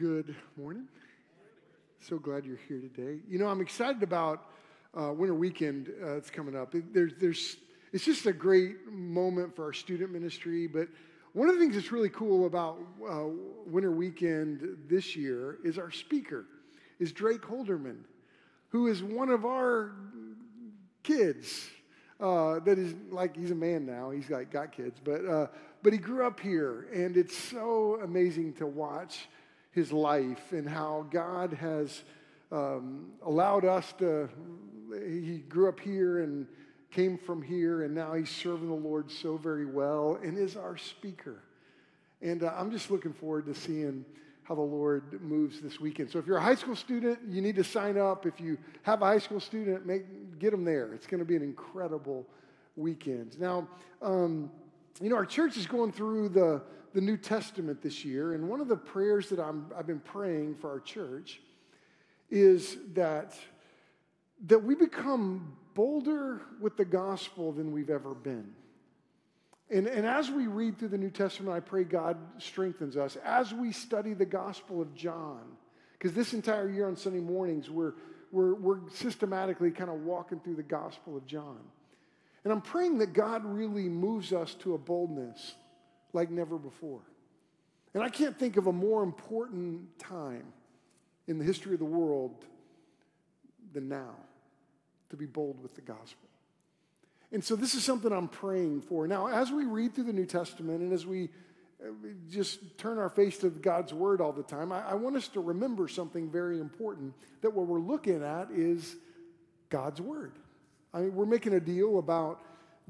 Good morning. So glad you're here today. You know, I'm excited about uh, Winter Weekend uh, that's coming up. It, there's, there's, it's just a great moment for our student ministry. But one of the things that's really cool about uh, Winter Weekend this year is our speaker is Drake Holderman, who is one of our kids. Uh, that is like he's a man now. He's like got kids, but uh, but he grew up here, and it's so amazing to watch his life and how God has um, allowed us to. He grew up here and came from here, and now he's serving the Lord so very well and is our speaker. And uh, I'm just looking forward to seeing how the Lord moves this weekend. So if you're a high school student, you need to sign up. If you have a high school student, make, get them there. It's going to be an incredible weekend. Now, um, you know, our church is going through the the New Testament this year, and one of the prayers that I'm, I've been praying for our church is that, that we become bolder with the gospel than we've ever been. And, and as we read through the New Testament, I pray God strengthens us. As we study the Gospel of John, because this entire year on Sunday mornings, we're, we're, we're systematically kind of walking through the Gospel of John. And I'm praying that God really moves us to a boldness like never before. And I can't think of a more important time in the history of the world than now to be bold with the gospel. And so this is something I'm praying for. Now, as we read through the New Testament and as we uh, just turn our face to God's word all the time, I, I want us to remember something very important that what we're looking at is God's word. I mean, we're making a deal about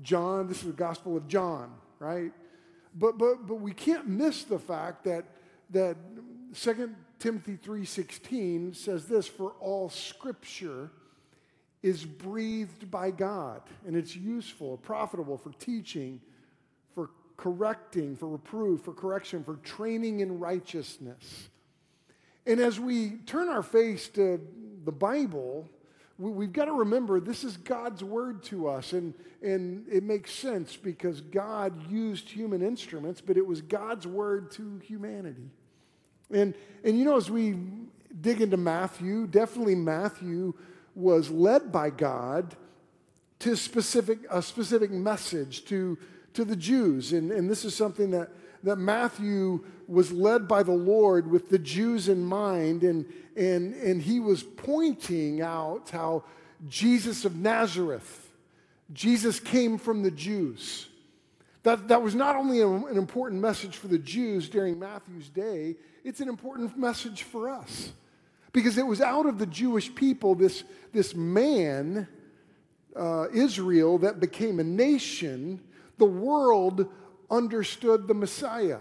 John. This is the Gospel of John, right? But, but, but we can't miss the fact that, that 2 Timothy 3.16 says this, for all scripture is breathed by God, and it's useful, profitable for teaching, for correcting, for reproof, for correction, for training in righteousness. And as we turn our face to the Bible, we've got to remember this is God's word to us. And, and it makes sense because God used human instruments, but it was God's word to humanity. And, and you know, as we dig into Matthew, definitely Matthew was led by God to specific, a specific message to, to the Jews. And, and this is something that, that Matthew was led by the Lord with the Jews in mind, and, and, and he was pointing out how Jesus of Nazareth, Jesus came from the Jews. That, that was not only an important message for the Jews during Matthew's day, it's an important message for us. Because it was out of the Jewish people, this, this man, uh, Israel, that became a nation, the world understood the Messiah.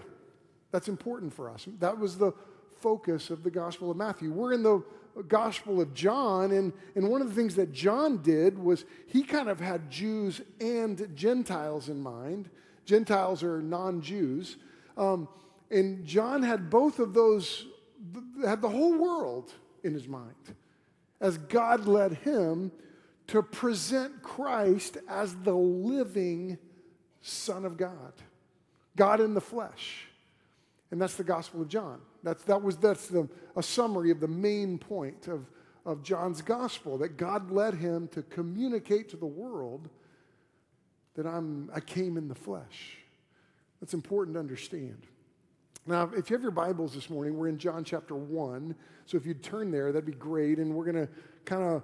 That's important for us. That was the focus of the Gospel of Matthew. We're in the Gospel of John, and, and one of the things that John did was he kind of had Jews and Gentiles in mind. Gentiles are non Jews. Um, and John had both of those, had the whole world in his mind as God led him to present Christ as the living Son of God, God in the flesh. And that's the Gospel of John. That's, that was, that's the, a summary of the main point of, of John's Gospel that God led him to communicate to the world that I'm, I came in the flesh. That's important to understand. Now, if you have your Bibles this morning, we're in John chapter 1. So if you'd turn there, that'd be great. And we're going to kind of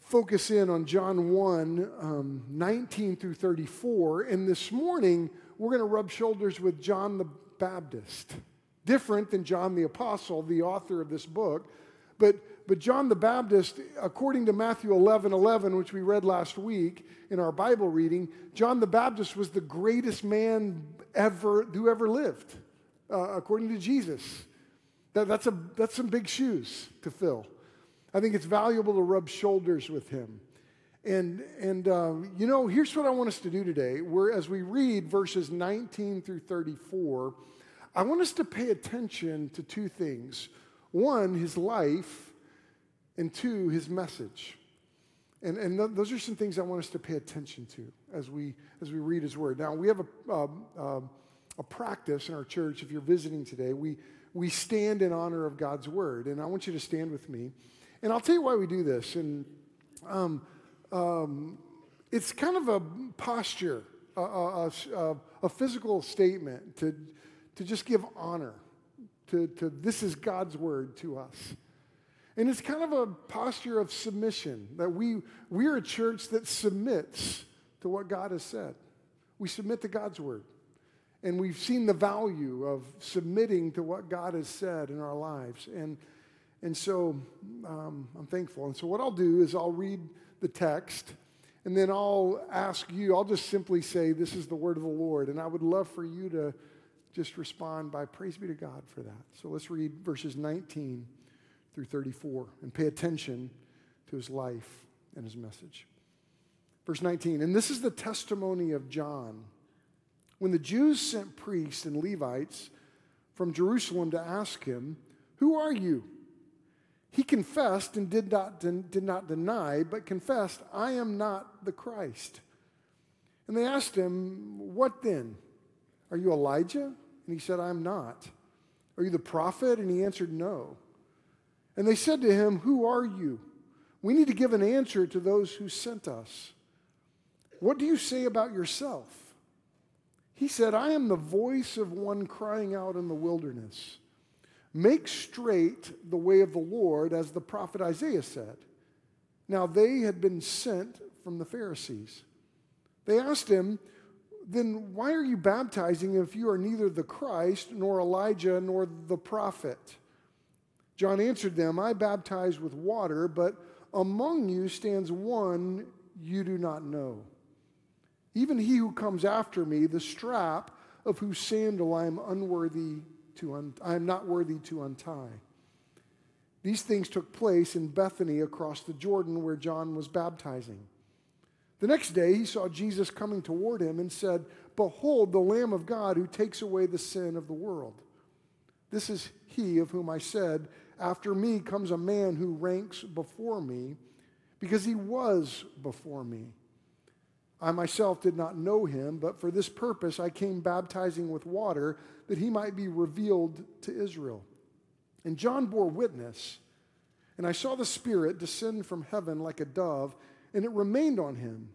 focus in on John 1, um, 19 through 34. And this morning, we're going to rub shoulders with John the Baptist. Different than John the Apostle, the author of this book. But, but John the Baptist, according to Matthew 11 11, which we read last week in our Bible reading, John the Baptist was the greatest man ever who ever lived, uh, according to Jesus. That, that's, a, that's some big shoes to fill. I think it's valuable to rub shoulders with him. And, and um, you know, here's what I want us to do today. We're, as we read verses 19 through 34, I want us to pay attention to two things one, his life, and two, his message. And, and th- those are some things I want us to pay attention to as we, as we read his word. Now, we have a, um, um, a practice in our church. If you're visiting today, we, we stand in honor of God's word. And I want you to stand with me. And I'll tell you why we do this. And um, um, it's kind of a posture, a, a, a, a, physical statement to, to just give honor to, to this is God's word to us. And it's kind of a posture of submission that we, we're a church that submits to what God has said. We submit to God's word. And we've seen the value of submitting to what God has said in our lives. And, and so um, I'm thankful. And so, what I'll do is I'll read the text, and then I'll ask you, I'll just simply say, This is the word of the Lord. And I would love for you to just respond by praise be to God for that. So, let's read verses 19 through 34 and pay attention to his life and his message. Verse 19, and this is the testimony of John. When the Jews sent priests and Levites from Jerusalem to ask him, Who are you? He confessed and did not, did not deny, but confessed, I am not the Christ. And they asked him, What then? Are you Elijah? And he said, I am not. Are you the prophet? And he answered, No. And they said to him, Who are you? We need to give an answer to those who sent us. What do you say about yourself? He said, I am the voice of one crying out in the wilderness. Make straight the way of the Lord, as the prophet Isaiah said. Now they had been sent from the Pharisees. They asked him, Then why are you baptizing if you are neither the Christ, nor Elijah, nor the prophet? John answered them, I baptize with water, but among you stands one you do not know. Even he who comes after me, the strap of whose sandal I am unworthy to un- I am not worthy to untie. These things took place in Bethany across the Jordan where John was baptizing. The next day he saw Jesus coming toward him and said, Behold, the Lamb of God who takes away the sin of the world. This is he of whom I said, after me comes a man who ranks before me because he was before me. I myself did not know him, but for this purpose I came baptizing with water that he might be revealed to Israel. And John bore witness, and I saw the Spirit descend from heaven like a dove, and it remained on him.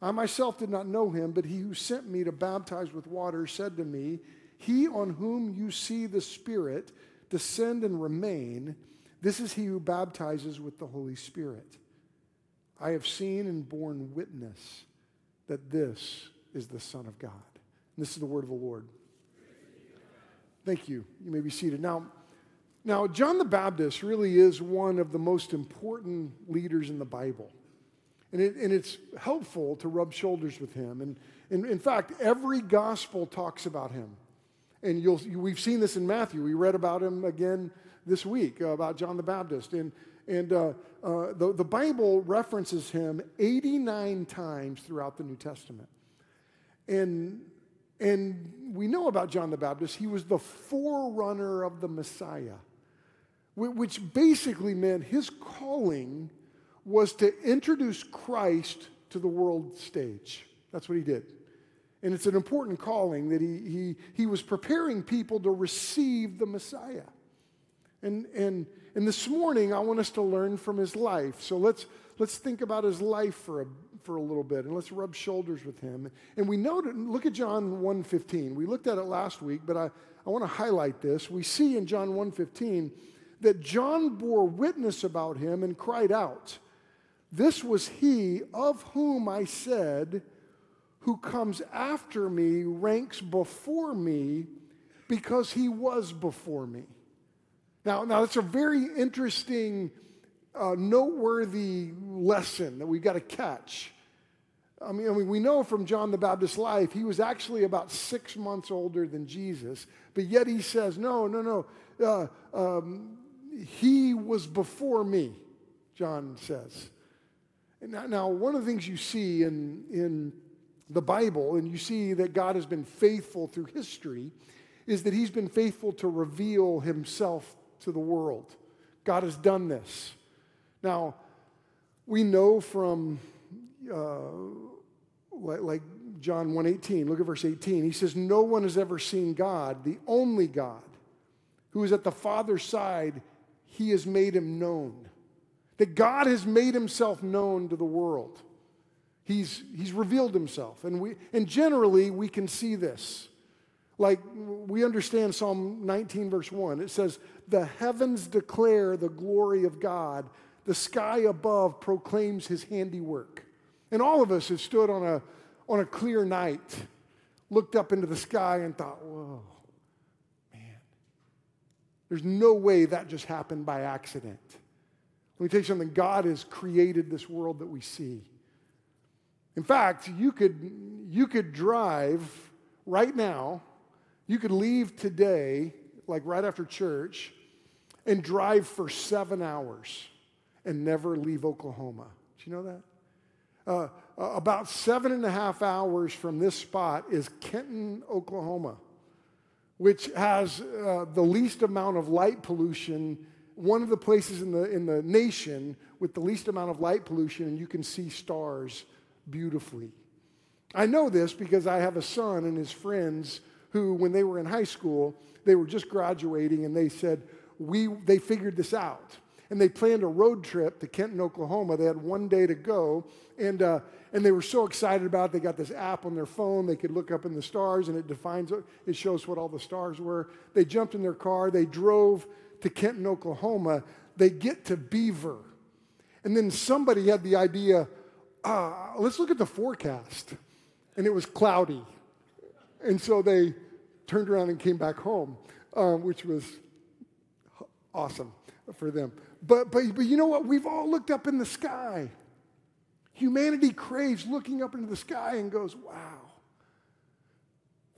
I myself did not know him, but he who sent me to baptize with water said to me, He on whom you see the Spirit descend and remain, this is he who baptizes with the Holy Spirit. I have seen and borne witness that this is the Son of God. And this is the word of the Lord. Thank you. You may be seated. Now, now, John the Baptist really is one of the most important leaders in the Bible. And, it, and it's helpful to rub shoulders with him. And, and in fact, every gospel talks about him. And you'll, we've seen this in Matthew. We read about him again this week, uh, about John the Baptist. And, and uh, uh, the, the Bible references him 89 times throughout the New Testament. And, and we know about John the Baptist, he was the forerunner of the Messiah, which basically meant his calling was to introduce Christ to the world stage. That's what he did. And it's an important calling that he, he, he was preparing people to receive the Messiah. And, and, and this morning, I want us to learn from his life. So let's, let's think about his life for a, for a little bit and let's rub shoulders with him. And we that, look at John 1.15. We looked at it last week, but I, I want to highlight this. We see in John 1.15 that John bore witness about him and cried out, This was he of whom I said, who comes after me ranks before me because he was before me. Now, now that's a very interesting, uh, noteworthy lesson that we've got to catch. I mean, I mean, we know from John the Baptist's life, he was actually about six months older than Jesus, but yet he says, no, no, no, uh, um, he was before me, John says. Now, now, one of the things you see in, in the Bible and you see that God has been faithful through history is that he's been faithful to reveal himself to the world. God has done this. Now, we know from uh, like, John 1:18. Look at verse 18. He says, "No one has ever seen God, the only God, who is at the Father's side, he has made him known." That God has made himself known to the world. He's, he's revealed himself. And, we, and generally, we can see this. Like we understand Psalm 19, verse 1. It says, The heavens declare the glory of God, the sky above proclaims his handiwork. And all of us have stood on a, on a clear night, looked up into the sky, and thought, Whoa, man, there's no way that just happened by accident. Let me tell you something God has created this world that we see. In fact, you could, you could drive right now, you could leave today, like right after church, and drive for seven hours and never leave Oklahoma. Do you know that? Uh, uh, about seven and a half hours from this spot is Kenton, Oklahoma, which has uh, the least amount of light pollution one of the places in the, in the nation with the least amount of light pollution, and you can see stars beautifully. I know this because I have a son and his friends who, when they were in high school, they were just graduating and they said, we, they figured this out. And they planned a road trip to Kenton, Oklahoma. They had one day to go. And, uh, and they were so excited about it. They got this app on their phone. They could look up in the stars and it defines, it shows what all the stars were. They jumped in their car. They drove to Kenton, Oklahoma, they get to Beaver. And then somebody had the idea, uh, let's look at the forecast. And it was cloudy. And so they turned around and came back home, um, which was awesome for them. But, but, but you know what? We've all looked up in the sky. Humanity craves looking up into the sky and goes, wow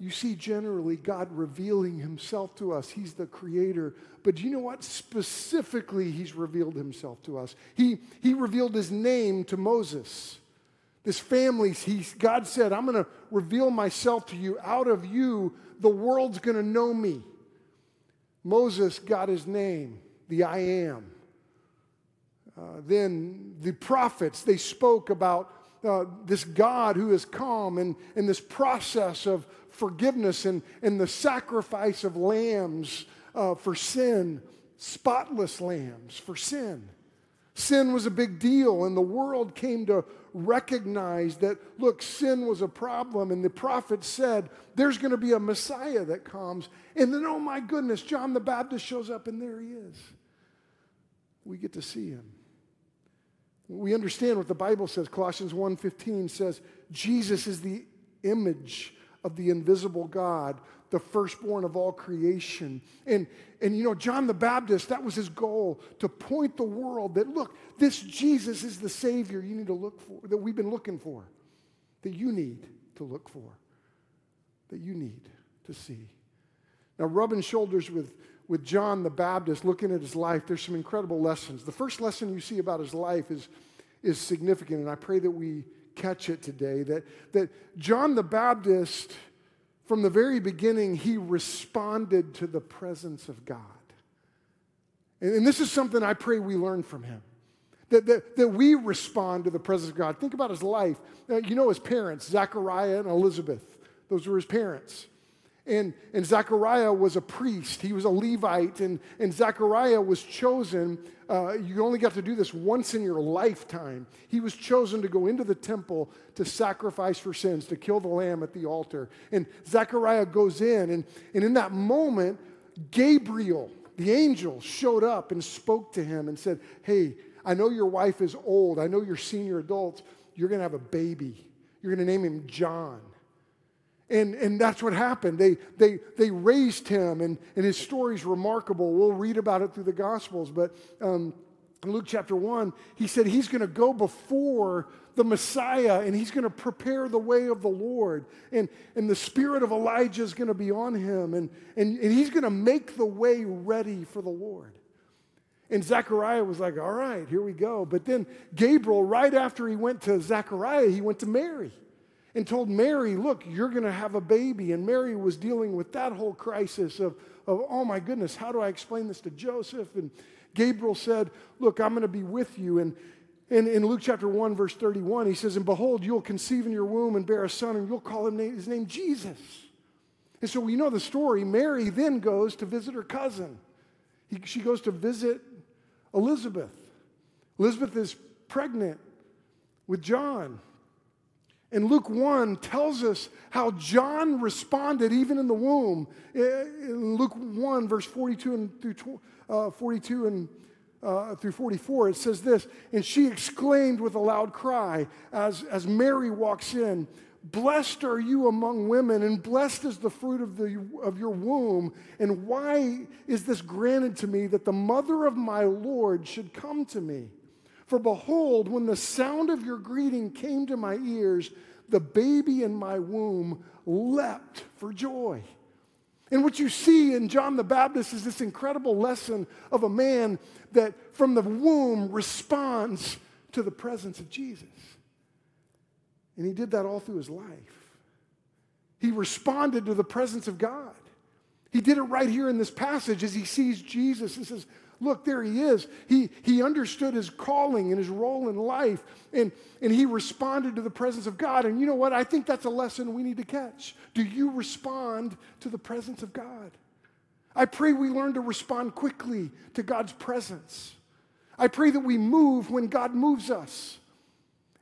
you see generally God revealing himself to us. He's the creator. But do you know what? Specifically, he's revealed himself to us. He, he revealed his name to Moses. This family, he, God said, I'm going to reveal myself to you. Out of you, the world's going to know me. Moses got his name, the I am. Uh, then the prophets, they spoke about uh, this God who has come and, and this process of forgiveness and, and the sacrifice of lambs uh, for sin, spotless lambs for sin. Sin was a big deal, and the world came to recognize that, look, sin was a problem, and the prophet said, There's going to be a Messiah that comes. And then, oh my goodness, John the Baptist shows up, and there he is. We get to see him. We understand what the Bible says. Colossians 1:15 says, Jesus is the image of the invisible God, the firstborn of all creation. And, and you know, John the Baptist, that was his goal to point the world that, look, this Jesus is the Savior you need to look for, that we've been looking for, that you need to look for, that you need to see. Now, rubbing shoulders with, with John the Baptist, looking at his life, there's some incredible lessons. The first lesson you see about his life is, is significant, and I pray that we catch it today that, that John the Baptist, from the very beginning, he responded to the presence of God. And, and this is something I pray we learn from him. That, that, that we respond to the presence of God. Think about his life. Uh, you know his parents, Zachariah and Elizabeth. Those were his parents. And, and Zechariah was a priest, he was a Levite, and, and Zechariah was chosen. Uh, you only got to do this once in your lifetime. He was chosen to go into the temple to sacrifice for sins, to kill the lamb at the altar. And Zechariah goes in, and, and in that moment, Gabriel, the angel, showed up and spoke to him and said, Hey, I know your wife is old, I know you're senior adults, you're going to have a baby. You're going to name him John. And, and that's what happened. They, they, they raised him, and, and his story is remarkable. We'll read about it through the Gospels. But um, in Luke chapter 1, he said he's going to go before the Messiah and he's going to prepare the way of the Lord. And, and the spirit of Elijah is going to be on him, and, and, and he's going to make the way ready for the Lord. And Zechariah was like, all right, here we go. But then Gabriel, right after he went to Zechariah, he went to Mary and told Mary, Look, you're going to have a baby. And Mary was dealing with that whole crisis of, of, Oh my goodness, how do I explain this to Joseph? And Gabriel said, Look, I'm going to be with you. And, In, in Luke chapter 1, verse 31, he says, And behold, you'll conceive in your womb and bear a son, and you'll call him his name Jesus. And so we know the story. Mary then goes to visit her cousin. He, she goes to visit Elizabeth. Elizabeth is pregnant with John. And Luke 1 tells us how John responded even in the womb. In Luke 1, verse 42 and through uh, 42 and uh, through 44, it says this And she exclaimed with a loud cry as, as Mary walks in, Blessed are you among women, and blessed is the fruit of, the, of your womb. And why is this granted to me that the mother of my Lord should come to me? For behold, when the sound of your greeting came to my ears, the baby in my womb leapt for joy. And what you see in John the Baptist is this incredible lesson of a man that from the womb responds to the presence of Jesus. And he did that all through his life. He responded to the presence of God. He did it right here in this passage as he sees Jesus and says, Look, there he is. He, he understood his calling and his role in life, and, and he responded to the presence of God. And you know what? I think that's a lesson we need to catch. Do you respond to the presence of God? I pray we learn to respond quickly to God's presence. I pray that we move when God moves us.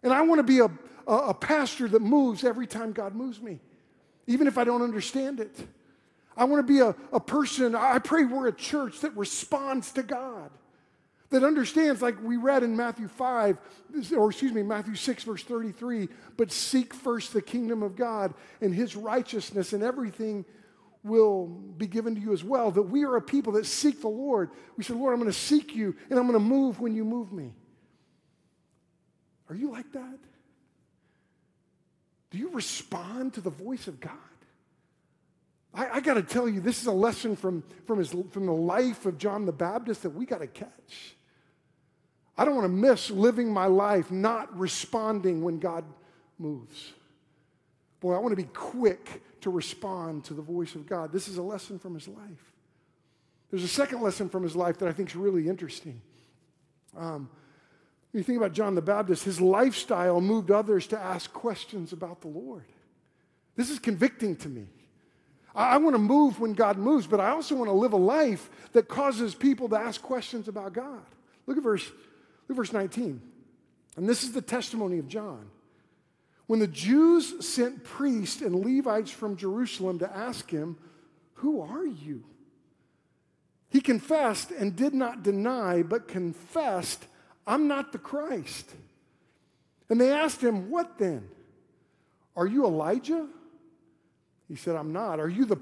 And I want to be a, a, a pastor that moves every time God moves me, even if I don't understand it. I want to be a, a person, I pray we're a church that responds to God, that understands, like we read in Matthew 5, or excuse me, Matthew 6, verse 33, but seek first the kingdom of God and his righteousness, and everything will be given to you as well. That we are a people that seek the Lord. We say, Lord, I'm going to seek you, and I'm going to move when you move me. Are you like that? Do you respond to the voice of God? I, I got to tell you, this is a lesson from, from, his, from the life of John the Baptist that we got to catch. I don't want to miss living my life not responding when God moves. Boy, I want to be quick to respond to the voice of God. This is a lesson from his life. There's a second lesson from his life that I think is really interesting. Um, when you think about John the Baptist, his lifestyle moved others to ask questions about the Lord. This is convicting to me. I, want to move when God moves, but I also want to live a life that causes people to ask questions about God. Look at verse, look at verse 19. And this is the testimony of John. When the Jews sent priests and Levites from Jerusalem to ask him, Who are you? He confessed and did not deny, but confessed, I'm not the Christ. And they asked him, What then? Are you Elijah? He said, I'm not. Are you the,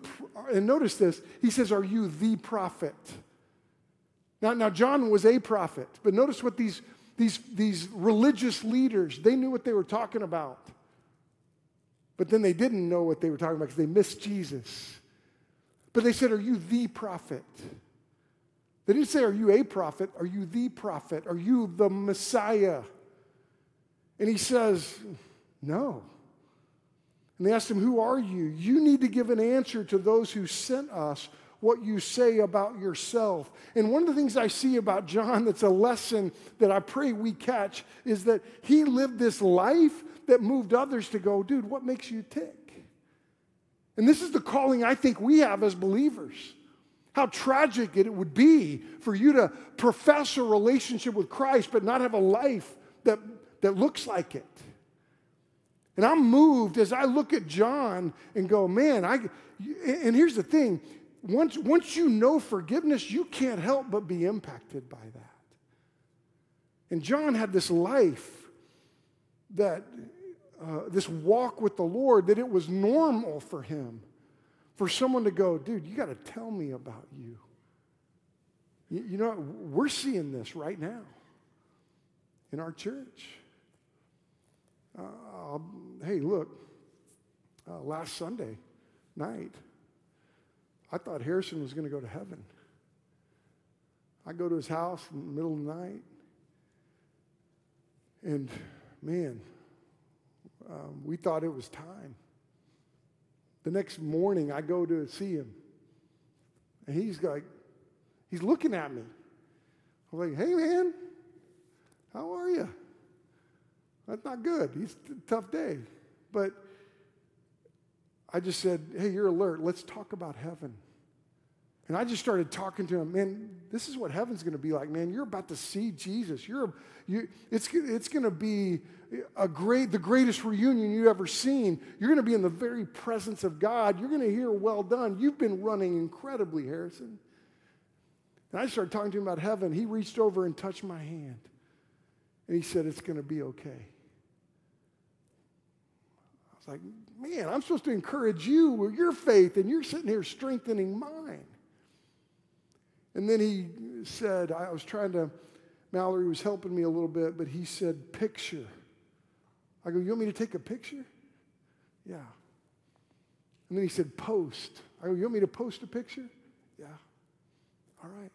and notice this, he says, Are you the prophet? Now, now John was a prophet, but notice what these, these, these religious leaders, they knew what they were talking about. But then they didn't know what they were talking about because they missed Jesus. But they said, Are you the prophet? They didn't say, Are you a prophet? Are you the prophet? Are you the Messiah? And he says, No. And they asked him, Who are you? You need to give an answer to those who sent us what you say about yourself. And one of the things I see about John that's a lesson that I pray we catch is that he lived this life that moved others to go, dude, what makes you tick? And this is the calling I think we have as believers. How tragic it would be for you to profess a relationship with Christ but not have a life that, that looks like it. And I'm moved as I look at John and go, man, I, and here's the thing once, once you know forgiveness, you can't help but be impacted by that. And John had this life that, uh, this walk with the Lord, that it was normal for him for someone to go, dude, you got to tell me about you. you. You know, we're seeing this right now in our church. Uh, hey, look, uh, last Sunday night, I thought Harrison was going to go to heaven. I go to his house in the middle of the night, and man, um, we thought it was time. The next morning, I go to see him, and he's like, he's looking at me. I'm like, hey, man, how are you? That's not good. He's a tough day. But I just said, hey, you're alert. Let's talk about heaven. And I just started talking to him, man, this is what heaven's going to be like, man. You're about to see Jesus. You're, you, it's, it's going to be a great, the greatest reunion you've ever seen. You're going to be in the very presence of God. You're going to hear, well done. You've been running incredibly, Harrison. And I started talking to him about heaven. He reached over and touched my hand. And he said, it's going to be okay. I was like, man, I'm supposed to encourage you with your faith, and you're sitting here strengthening mine. And then he said, I was trying to, Mallory was helping me a little bit, but he said, picture. I go, you want me to take a picture? Yeah. And then he said, post. I go, you want me to post a picture? Yeah. All right.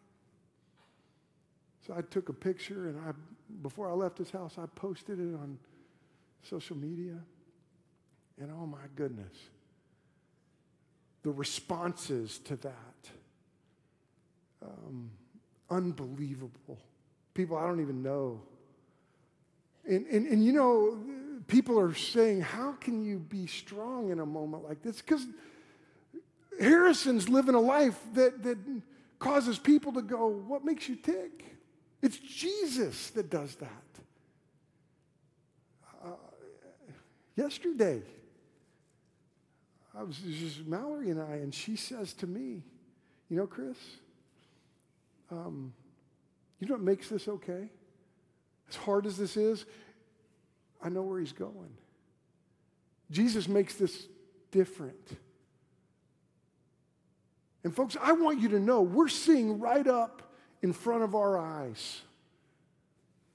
So I took a picture and I, before I left his house, I posted it on social media. And oh my goodness, the responses to that um, unbelievable. People I don't even know. And, and, and you know, people are saying, How can you be strong in a moment like this? Because Harrison's living a life that, that causes people to go, What makes you tick? It's Jesus that does that. Uh, yesterday, I was just Mallory and I, and she says to me, You know, Chris, um, you know what makes this okay? As hard as this is, I know where he's going. Jesus makes this different. And folks, I want you to know we're seeing right up in front of our eyes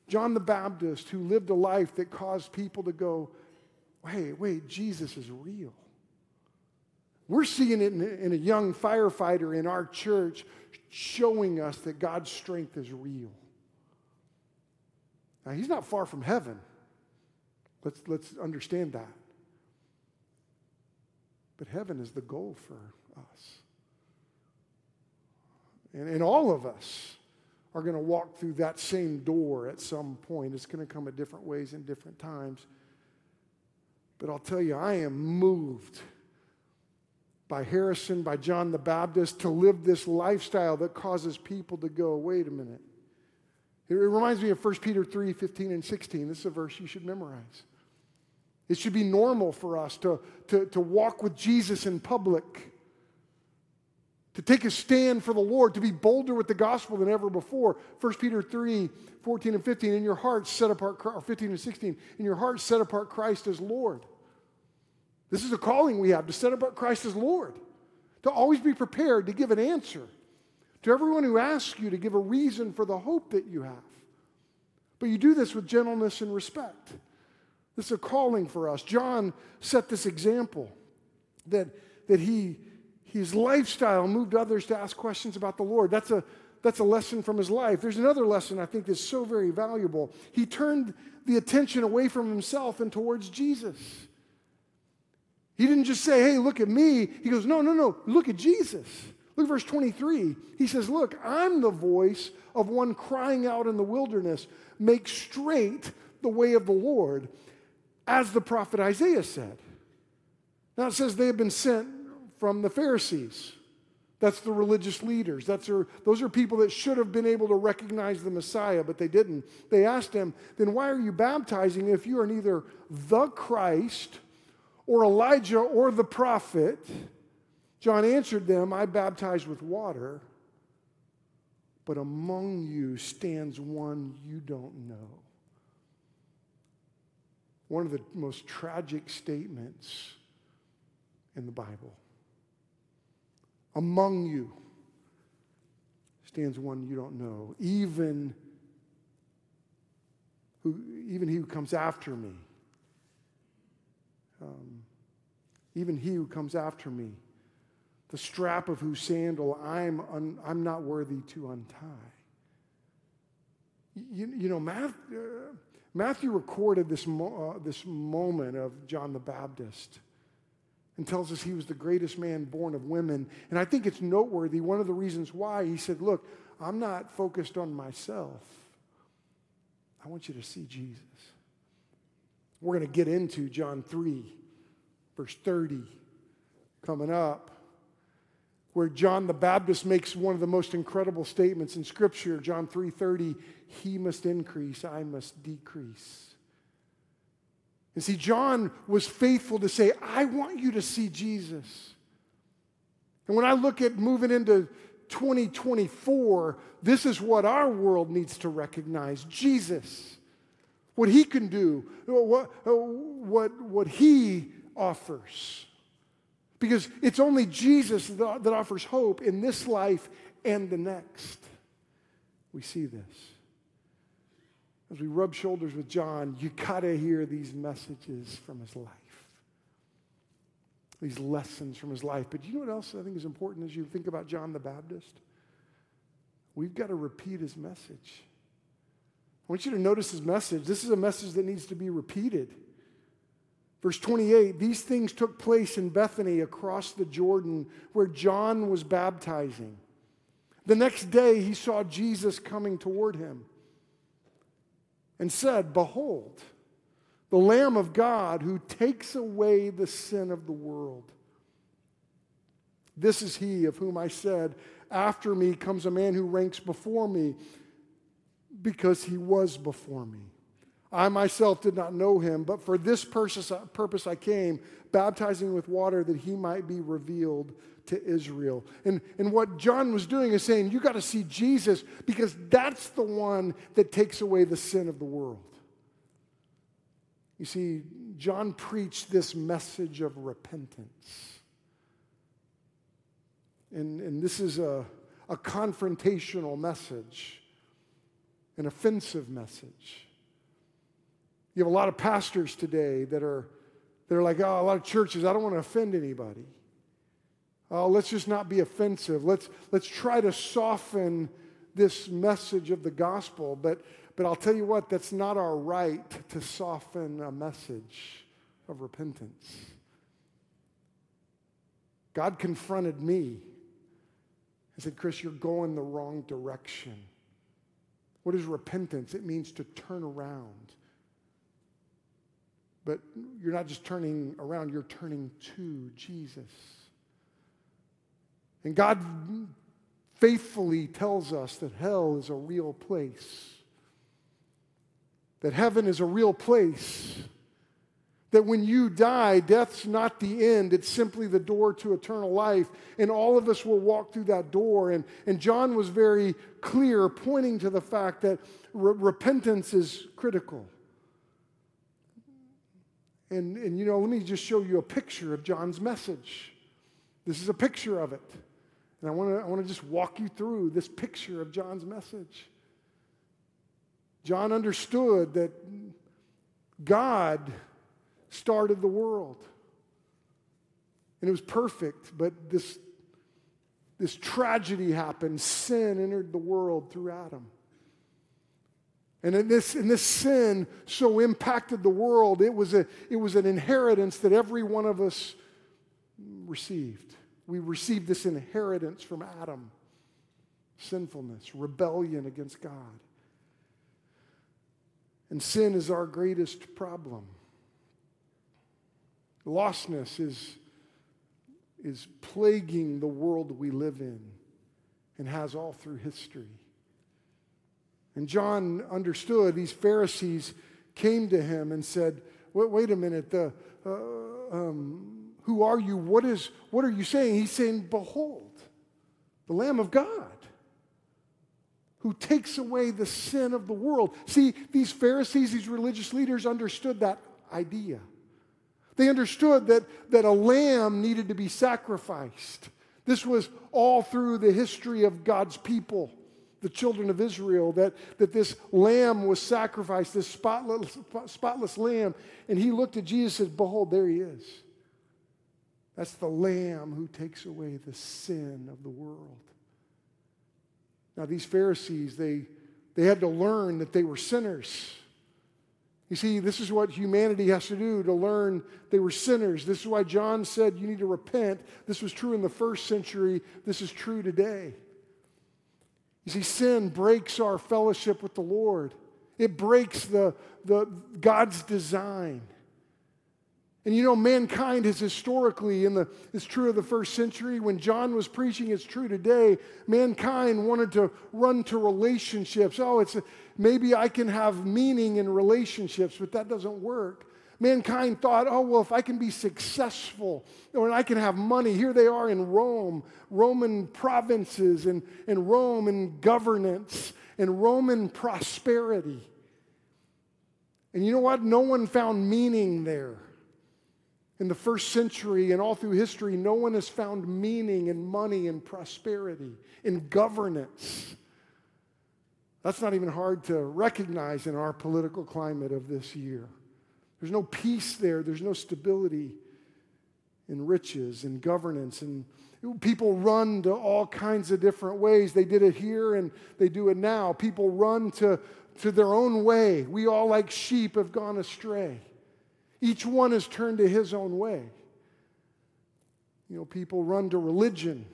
John the Baptist, who lived a life that caused people to go, wait, wait, Jesus is real. We're seeing it in, in, a young firefighter in our church showing us that God's strength is real. Now, he's not far from heaven. Let's, let's understand that. But heaven is the goal for us. And, and all of us are going to walk through that same door at some point. It's going to come at different ways and different times. But I'll tell you, I am moved by Harrison, by John the Baptist, to live this lifestyle that causes people to go, wait a minute. It reminds me of 1 Peter 3 15 and 16. This is a verse you should memorize. It should be normal for us to, to, to walk with Jesus in public, to take a stand for the Lord, to be bolder with the gospel than ever before. 1 Peter 3 14 and 15. In your hearts set apart, or 15 and 16. In your hearts set apart Christ as Lord. This is a calling we have to set apart Christ as Lord, to always be prepared to give an answer to everyone who asks you to give a reason for the hope that you have. But you do this with gentleness and respect. This is a calling for us. John set this example that, that he, his lifestyle moved others to ask questions about the Lord. That's a, that's a lesson from his life. There's another lesson I think that's so very valuable. He turned the attention away from himself and towards Jesus. He didn't just say, hey, look at me. He goes, no, no, no, look at Jesus. Look at verse 23. He says, Look, I'm the voice of one crying out in the wilderness, make straight the way of the Lord, as the prophet Isaiah said. Now it says they have been sent from the Pharisees. That's the religious leaders. That's their, those are people that should have been able to recognize the Messiah, but they didn't. They asked him, Then why are you baptizing if you are neither the Christ or Elijah or the prophet? John answered them, I baptize with water, but among you stands one you don't know. One of the most tragic statements in the Bible. Among you stands one you don't know, even who, even he who comes after me. Um, even he who comes after me the strap of whose sandal I'm, un, I'm not worthy to untie. You, you know, Matthew, uh, Matthew recorded this, mo- uh, this moment of John the Baptist and tells us he was the greatest man born of women. And I think it's noteworthy. One of the reasons why he said, Look, I'm not focused on myself. I want you to see Jesus. We're going to get into John 3, verse 30, coming up, where John the Baptist makes one of the most incredible statements in Scripture. John 3:30, he must increase, I must decrease. And see, John was faithful to say, I want you to see Jesus. And when I look at moving into 2024, this is what our world needs to recognize Jesus, what he can do, what, what, what he offers. Because it's only Jesus that, offers hope in this life and the next. We see this. As we rub shoulders with John, you gotta hear these messages from his life these lessons from his life. But you know what else I think is important as you think about John the Baptist? We've got to repeat his message. I want you to notice his message. This is a message that needs to be repeated. Verse 28 These things took place in Bethany across the Jordan where John was baptizing. The next day he saw Jesus coming toward him and said, Behold, the Lamb of God who takes away the sin of the world. This is he of whom I said, After me comes a man who ranks before me because he was before me. I myself did not know him, but for this purpose I came, baptizing with water that he might be revealed to Israel. And, and what John was doing is saying, You got to see Jesus because that's the one that takes away the sin of the world. You see, John preached this message of repentance. And, and this is a, a confrontational message, an offensive message. You have a lot of pastors today that are, that are like, oh, a lot of churches, I don't want to offend anybody. Oh, let's just not be offensive. Let's, let's try to soften this message of the gospel. But but I'll tell you what, that's not our right to soften a message of repentance. God confronted me and said, Chris, you're going the wrong direction. What is repentance? It means to turn around. But you're not just turning around, you're turning to Jesus. And God faithfully tells us that hell is a real place that heaven is a real place. That when you die, death's not the end, it's simply the door to eternal life. And all of us will walk through that door. And, and John was very clear, pointing to the fact that re- repentance is critical. And, and, you know, let me just show you a picture of John's message. This is a picture of it. And I want to I wanna just walk you through this picture of John's message. John understood that God started the world. And it was perfect, but this, this tragedy happened. Sin entered the world through Adam. And in this, and this sin so impacted the world, it was, a, it was an inheritance that every one of us received. We received this inheritance from Adam sinfulness, rebellion against God. And sin is our greatest problem. Lostness is, is plaguing the world we live in and has all through history. And John understood these Pharisees came to him and said, Wait, wait a minute, the, uh, um, who are you? What, is, what are you saying? He's saying, Behold, the Lamb of God who takes away the sin of the world. See, these Pharisees, these religious leaders understood that idea. They understood that, that a lamb needed to be sacrificed. This was all through the history of God's people, the children of Israel, that, that this lamb was sacrificed, this spotless, spotless lamb. And he looked at Jesus and said, Behold, there he is. That's the lamb who takes away the sin of the world. Now, these Pharisees, they, they had to learn that they were sinners. You see, this is what humanity has to do to learn they were sinners. This is why John said you need to repent. This was true in the first century, this is true today. You see, sin breaks our fellowship with the Lord, It breaks the, the God's design. And you know, mankind has historically, in the, it's true of the first century, when John was preaching, it's true today, mankind wanted to run to relationships. Oh, it's a, maybe I can have meaning in relationships, but that doesn't work. Mankind thought, oh, well, if I can be successful or I can have money, here they are in Rome, Roman provinces and, and Rome and governance and Roman prosperity. And you know what? No one found meaning there. In the first century and all through history, no one has found meaning in money and prosperity, in governance. That's not even hard to recognize in our political climate of this year. There's no peace there, there's no stability in riches and governance. And people run to all kinds of different ways. They did it here and they do it now. People run to, to their own way. We all, like sheep, have gone astray. Each one has turned to his own way. You know, people run to religion.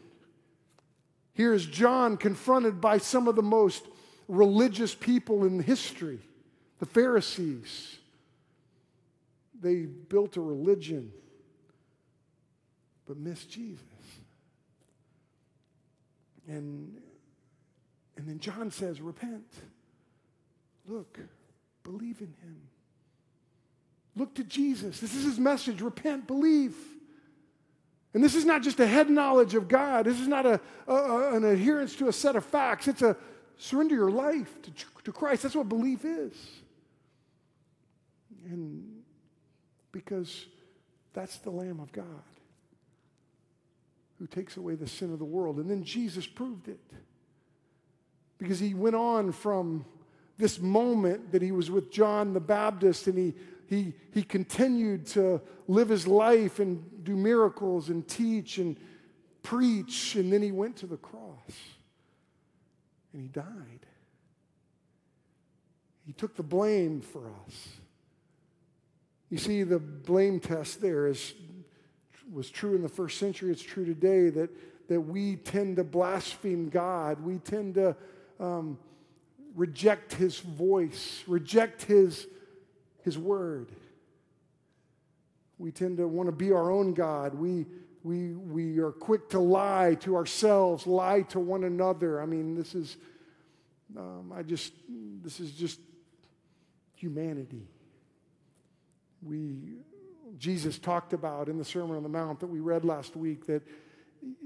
Here's John confronted by some of the most religious people in history, the Pharisees they built a religion but missed Jesus. And, and then John says, Repent. Look, believe in him. Look to Jesus. This is his message repent, believe. And this is not just a head knowledge of God. This is not a, a, an adherence to a set of facts. It's a surrender your life to, to Christ. That's what belief is. And because that's the Lamb of God who takes away the sin of the world. And then Jesus proved it because he went on from this moment that he was with John the Baptist and he, he, he continued to live his life and do miracles and teach and preach. And then he went to the cross and he died. He took the blame for us. You see, the blame test there is, was true in the first century. It's true today that, that we tend to blaspheme God. We tend to um, reject His voice, reject His, His word. We tend to want to be our own God. We, we, we are quick to lie to ourselves, lie to one another. I mean, this is, um, I just, this is just humanity we Jesus talked about in the Sermon on the Mount that we read last week that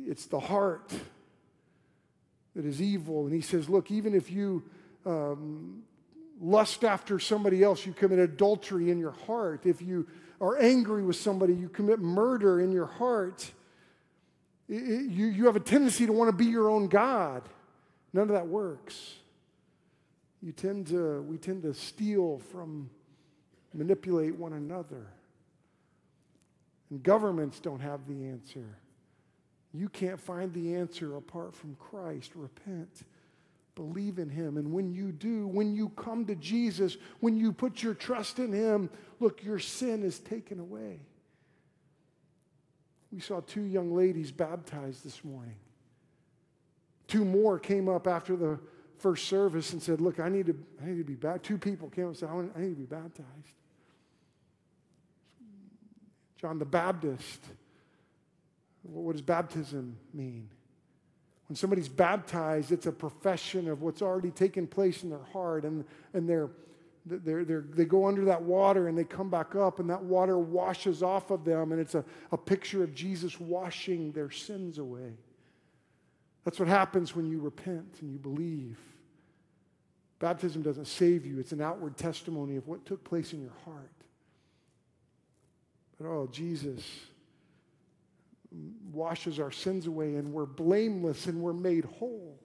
it's the heart that is evil. And he says, look, even if you um, lust after somebody else, you commit adultery in your heart. If you are angry with somebody, you commit murder in your heart. It, you, you have a tendency to want to be your own God. None of that works. You tend to, we tend to steal from manipulate one another. And governments don't have the answer. You can't find the answer apart from Christ. Repent. Believe in him. And when you do, when you come to Jesus, when you put your trust in him, look, your sin is taken away. We saw two young ladies baptized this morning. Two more came up after the first service and said, Look, I need to, I need to be baptized. Two people came up and said, I need to be baptized. John the Baptist. What does baptism mean? When somebody's baptized, it's a profession of what's already taken place in their heart, and, and they're, they're, they're, they go under that water and they come back up, and that water washes off of them, and it's a, a picture of Jesus washing their sins away. That's what happens when you repent and you believe. Baptism doesn't save you, it's an outward testimony of what took place in your heart. But oh, Jesus washes our sins away and we're blameless and we're made whole.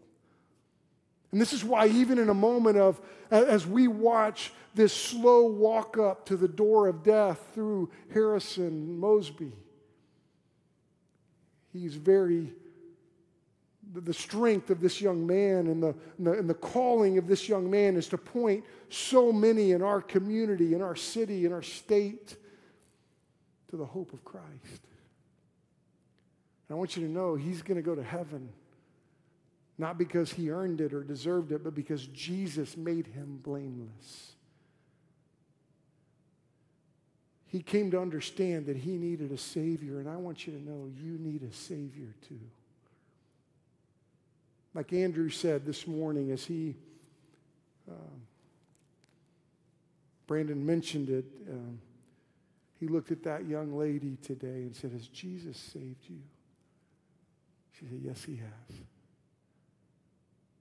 And this is why, even in a moment of, as we watch this slow walk up to the door of death through Harrison Mosby, he's very, the strength of this young man and the, and the, and the calling of this young man is to point so many in our community, in our city, in our state to the hope of Christ. I want you to know he's going to go to heaven Not because he earned it or deserved it, but because Jesus made him blameless. He came to understand that he needed a Savior, and I want you to know you need a Savior too. Like Andrew said this morning as he, um, Brandon mentioned it, um, he looked at that young lady today and said, Has Jesus saved you? She said, Yes, he has.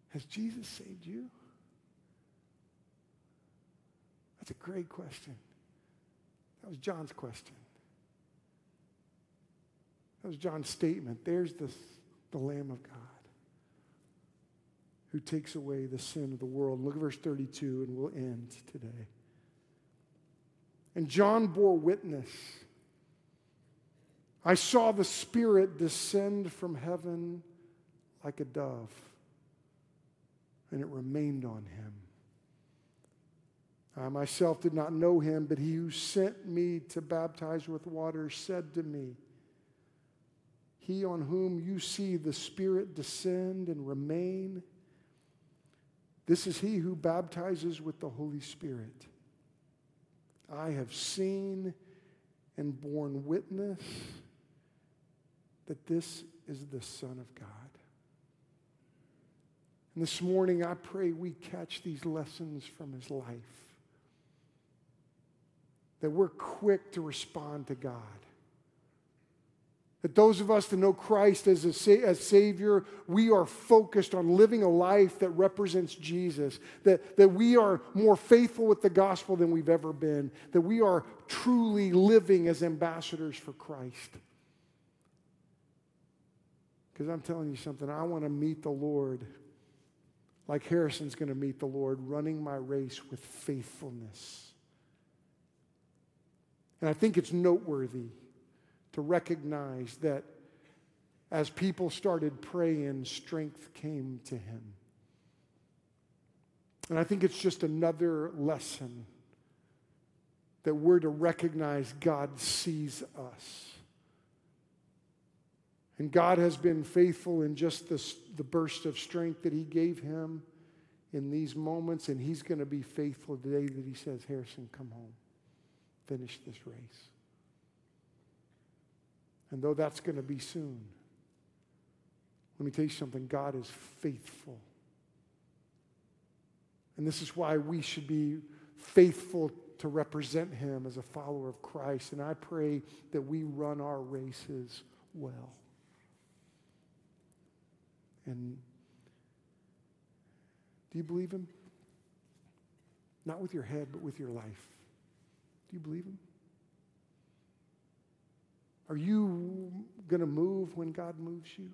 Has Jesus saved you? That's a great question. That was John's question. That was John's statement. There's the, the Lamb of God who takes away the sin of the world. Look at verse 32, and we'll end today. And John bore witness. I saw the Spirit descend from heaven like a dove, and it remained on him. I myself did not know him, but he who sent me to baptize with water said to me, He on whom you see the Spirit descend and remain, this is he who baptizes with the Holy Spirit. I have seen and borne witness that this is the Son of God. And this morning, I pray we catch these lessons from his life. That we're quick to respond to God. That those of us that know Christ as a sa- as Savior, we are focused on living a life that represents Jesus. That, that we are more faithful with the gospel than we've ever been. That we are truly living as ambassadors for Christ. Because I'm telling you something, I want to meet the Lord like Harrison's going to meet the Lord, running my race with faithfulness. And I think it's noteworthy to recognize that as people started praying, strength came to him. And I think it's just another lesson that we're to recognize God sees us. And God has been faithful in just this, the burst of strength that He gave him in these moments, and He's going to be faithful today that He says, Harrison, come home, finish this race. And though that's going to be soon, let me tell you something God is faithful. And this is why we should be faithful to represent Him as a follower of Christ. And I pray that we run our races well. And do you believe Him? Not with your head, but with your life. Do you believe Him? Are you going to move when God moves you?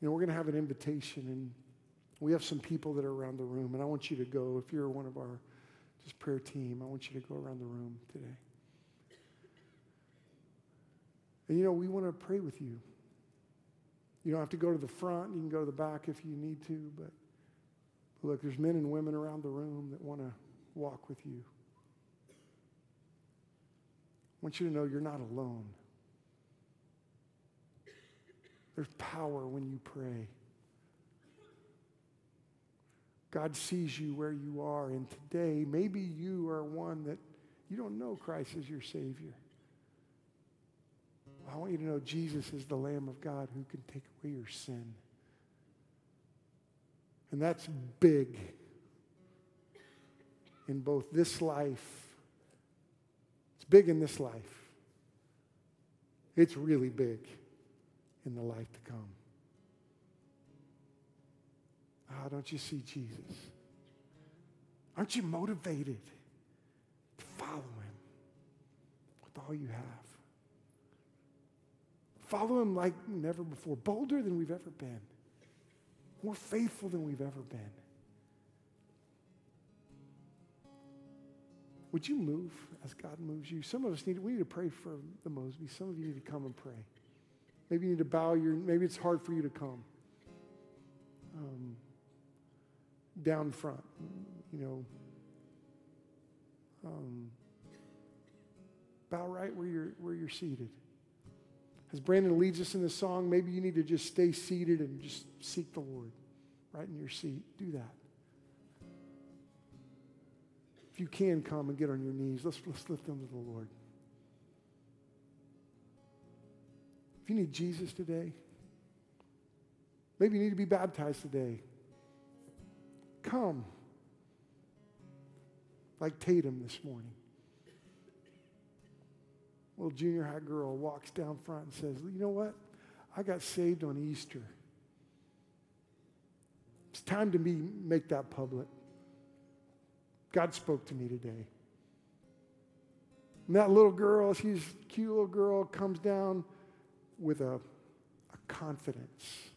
You know, we're going to have an invitation, and we have some people that are around the room, and I want you to go. If you're one of our just prayer team, I want you to go around the room today. And you know, we want to pray with you. You don't have to go to the front. You can go to the back if you need to. But look, there's men and women around the room that want to walk with you. I want you to know you're not alone. There's power when you pray. God sees you where you are. And today, maybe you are one that you don't know Christ as your Savior. I want you to know Jesus is the Lamb of God who can take away your sin. And that's big in both this life It's big in this life, it's really big in the life to come. Ah, oh, don't you see Jesus? Aren't you motivated to follow him with all you have? Follow him like never before, bolder than we've ever been, more faithful than we've ever been. Would you move as God moves you? Some of us need, we need to pray for the Mosby. Some of you need to come and pray. Maybe you need to bow your, maybe it's hard for you to come. Um, down front, you know. Um, bow right where you're, where you're seated. As Brandon leads us in the song, maybe you need to just stay seated and just seek the Lord right in your seat. Do that. If you can come and get on your knees, let's, let's lift them to the Lord. If you need Jesus today, maybe you need to be baptized today. Come. Like Tatum this morning. Little junior high girl walks down front and says, You know what? I got saved on Easter. It's time to be, make that public. God spoke to me today. And that little girl, she's a cute little girl, comes down with a, a confidence,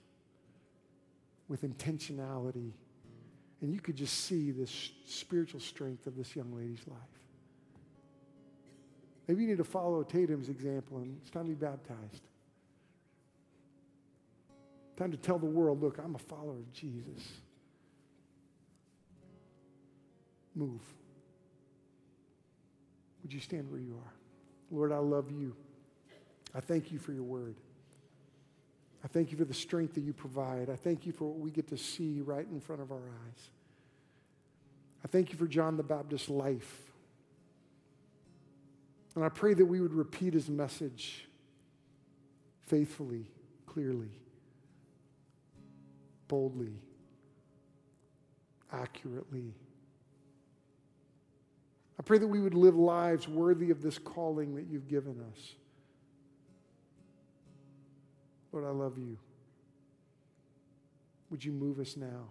with intentionality. And you could just see this spiritual strength of this young lady's life. Maybe you need to follow Tatum's example and it's time to be baptized. Time to tell the world, look, I'm a follower of Jesus. Move. Would you stand where you are? Lord, I love you. I thank you for your word. I thank you for the strength that you provide. I thank you for what we get to see right in front of our eyes. I thank you for John the Baptist's life. And I pray that we would repeat his message faithfully, clearly, boldly, accurately. I pray that we would live lives worthy of this calling that you've given us. Lord, I love you. Would you move us now?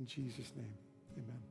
In Jesus' name, amen.